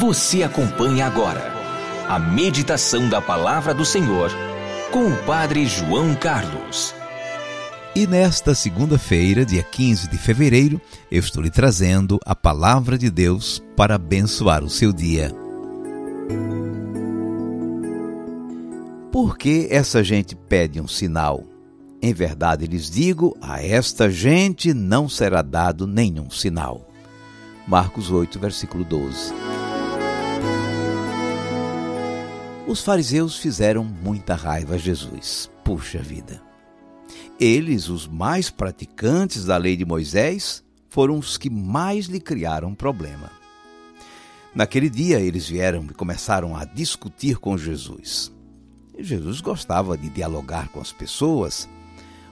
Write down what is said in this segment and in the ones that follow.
Você acompanha agora a meditação da Palavra do Senhor com o Padre João Carlos. E nesta segunda-feira, dia 15 de fevereiro, eu estou lhe trazendo a Palavra de Deus para abençoar o seu dia. Por que essa gente pede um sinal? Em verdade lhes digo, a esta gente não será dado nenhum sinal. Marcos 8, versículo 12. Os fariseus fizeram muita raiva a Jesus. Puxa vida. Eles, os mais praticantes da lei de Moisés, foram os que mais lhe criaram problema. Naquele dia, eles vieram e começaram a discutir com Jesus. Jesus gostava de dialogar com as pessoas.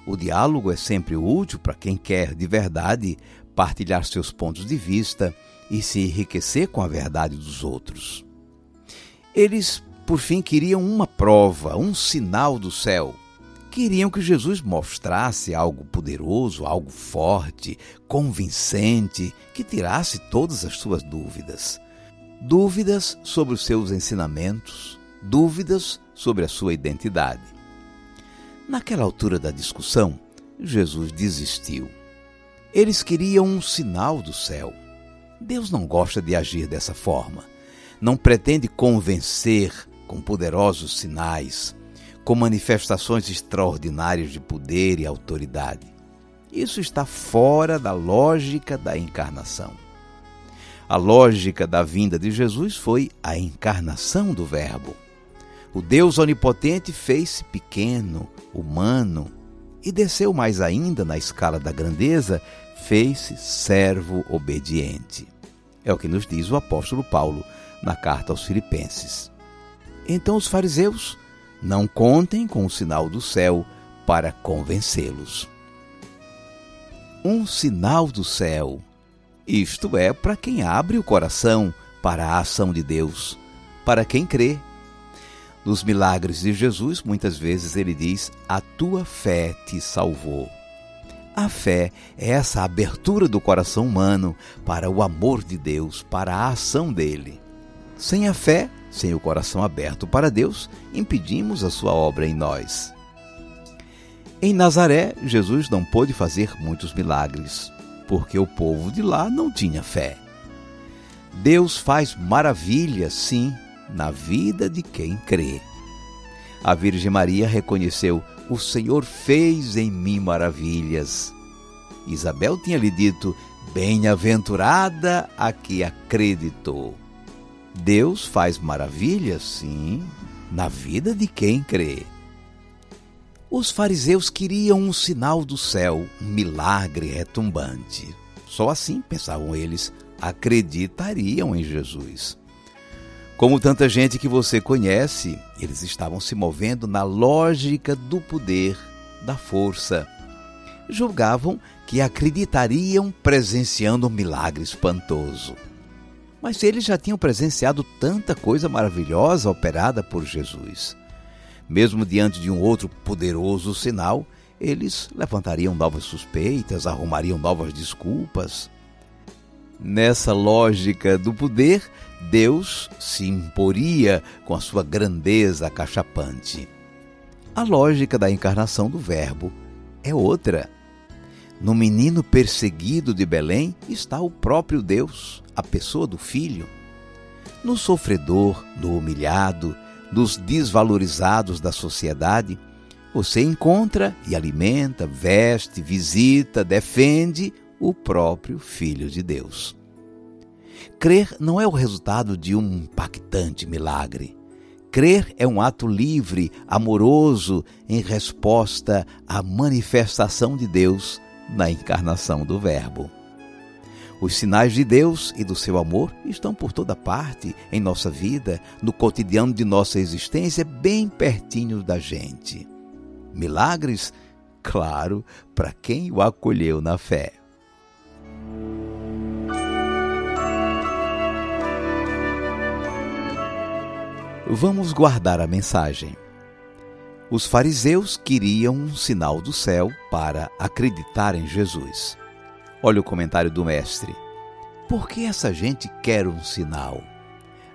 O diálogo é sempre útil para quem quer de verdade partilhar seus pontos de vista e se enriquecer com a verdade dos outros. Eles por fim, queriam uma prova, um sinal do céu. Queriam que Jesus mostrasse algo poderoso, algo forte, convincente, que tirasse todas as suas dúvidas. Dúvidas sobre os seus ensinamentos, dúvidas sobre a sua identidade. Naquela altura da discussão, Jesus desistiu. Eles queriam um sinal do céu. Deus não gosta de agir dessa forma. Não pretende convencer com poderosos sinais, com manifestações extraordinárias de poder e autoridade. Isso está fora da lógica da encarnação. A lógica da vinda de Jesus foi a encarnação do Verbo. O Deus onipotente fez-se pequeno, humano, e desceu mais ainda na escala da grandeza, fez-se servo obediente. É o que nos diz o apóstolo Paulo na carta aos Filipenses. Então os fariseus não contem com o sinal do céu para convencê-los. Um sinal do céu. Isto é para quem abre o coração para a ação de Deus, para quem crê. Nos milagres de Jesus, muitas vezes ele diz: A tua fé te salvou. A fé é essa abertura do coração humano para o amor de Deus, para a ação dele. Sem a fé, sem o coração aberto para Deus, impedimos a sua obra em nós. Em Nazaré, Jesus não pôde fazer muitos milagres, porque o povo de lá não tinha fé. Deus faz maravilhas, sim, na vida de quem crê. A Virgem Maria reconheceu: O Senhor fez em mim maravilhas. Isabel tinha lhe dito: Bem-aventurada a que acreditou. Deus faz maravilhas, sim, na vida de quem crê. Os fariseus queriam um sinal do céu, um milagre retumbante. Só assim, pensavam eles, acreditariam em Jesus. Como tanta gente que você conhece, eles estavam se movendo na lógica do poder, da força. Julgavam que acreditariam presenciando um milagre espantoso. Mas eles já tinham presenciado tanta coisa maravilhosa operada por Jesus. Mesmo diante de um outro poderoso sinal, eles levantariam novas suspeitas, arrumariam novas desculpas. Nessa lógica do poder, Deus se imporia com a sua grandeza acachapante. A lógica da encarnação do Verbo é outra. No menino perseguido de Belém está o próprio Deus, a pessoa do filho. No sofredor, no humilhado, nos desvalorizados da sociedade, você encontra e alimenta, veste, visita, defende o próprio Filho de Deus. Crer não é o resultado de um impactante milagre. Crer é um ato livre, amoroso, em resposta à manifestação de Deus na encarnação do Verbo. Os sinais de Deus e do seu amor estão por toda parte em nossa vida, no cotidiano de nossa existência, bem pertinho da gente. Milagres? Claro, para quem o acolheu na fé. Vamos guardar a mensagem. Os fariseus queriam um sinal do céu para acreditar em Jesus. Olha o comentário do mestre. Por que essa gente quer um sinal?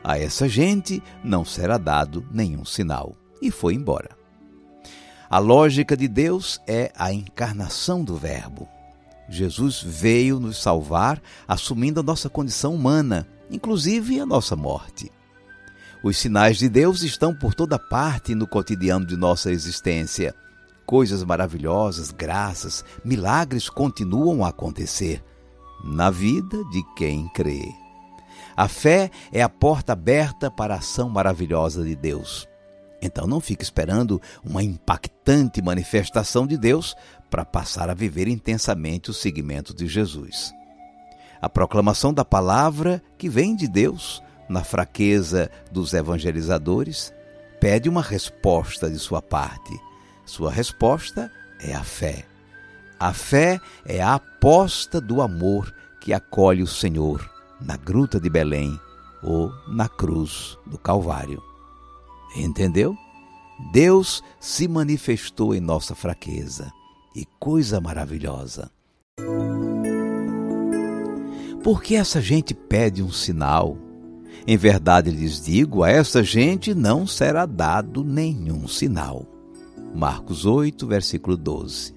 A essa gente não será dado nenhum sinal. E foi embora. A lógica de Deus é a encarnação do Verbo. Jesus veio nos salvar, assumindo a nossa condição humana, inclusive a nossa morte. Os sinais de Deus estão por toda parte no cotidiano de nossa existência. Coisas maravilhosas, graças, milagres continuam a acontecer na vida de quem crê. A fé é a porta aberta para a ação maravilhosa de Deus. Então não fique esperando uma impactante manifestação de Deus para passar a viver intensamente o seguimento de Jesus. A proclamação da palavra que vem de Deus na fraqueza dos evangelizadores, pede uma resposta de sua parte. Sua resposta é a fé. A fé é a aposta do amor que acolhe o Senhor na gruta de Belém ou na cruz do Calvário. Entendeu? Deus se manifestou em nossa fraqueza. E coisa maravilhosa. Por que essa gente pede um sinal? Em verdade lhes digo, a essa gente não será dado nenhum sinal. Marcos 8, versículo 12.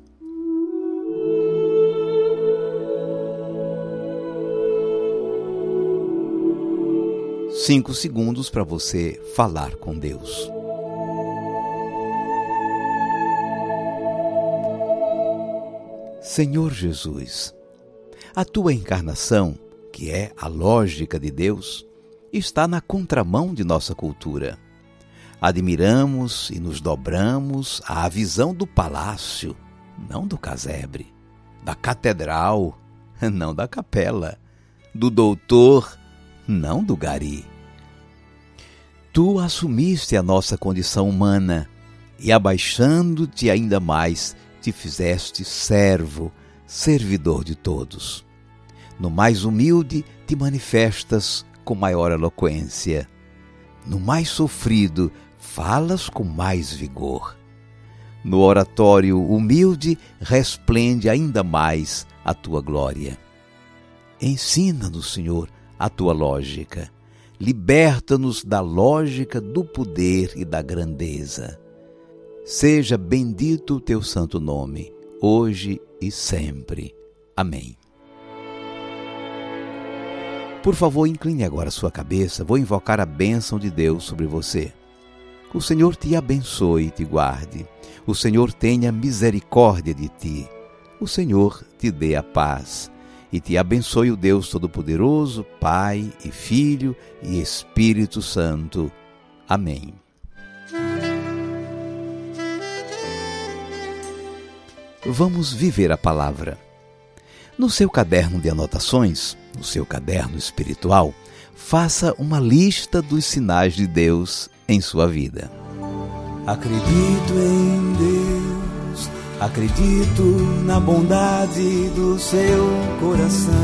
Cinco segundos para você falar com Deus. Senhor Jesus, a tua encarnação, que é a lógica de Deus, está na contramão de nossa cultura. Admiramos e nos dobramos à visão do palácio, não do casebre, da catedral, não da capela, do doutor, não do gari. Tu assumiste a nossa condição humana e, abaixando-te ainda mais, te fizeste servo, servidor de todos. No mais humilde, te manifestas com maior eloquência. No mais sofrido, falas com mais vigor. No oratório humilde, resplende ainda mais a tua glória. Ensina-nos, Senhor, a tua lógica. Liberta-nos da lógica do poder e da grandeza. Seja bendito o teu santo nome, hoje e sempre. Amém. Por favor, incline agora sua cabeça. Vou invocar a bênção de Deus sobre você. O Senhor te abençoe e te guarde. O Senhor tenha misericórdia de ti. O Senhor te dê a paz. E te abençoe o Deus Todo-Poderoso, Pai e Filho e Espírito Santo. Amém. Vamos viver a palavra. No seu caderno de anotações, no seu caderno espiritual, faça uma lista dos sinais de Deus em sua vida. Acredito em Deus, acredito na bondade do seu coração.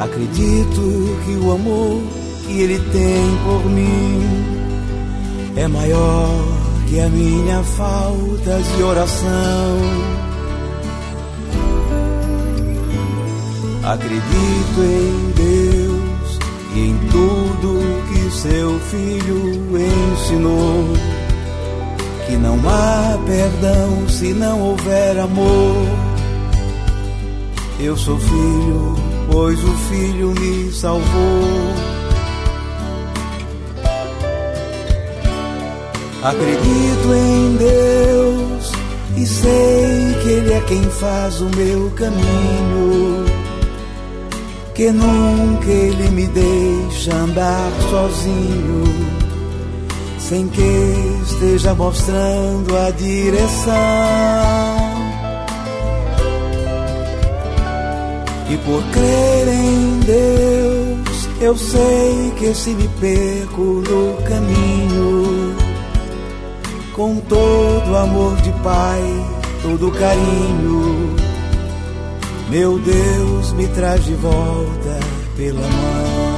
Acredito que o amor que ele tem por mim é maior que a minha falta de oração. Acredito em Deus e em tudo que seu filho ensinou. Que não há perdão se não houver amor. Eu sou filho, pois o filho me salvou. Acredito em Deus e sei que Ele é quem faz o meu caminho que nunca ele me deixa andar sozinho, sem que esteja mostrando a direção. E por crer em Deus, eu sei que se me perco no caminho, com todo amor de Pai, todo carinho meu Deus me traz de volta pela mão.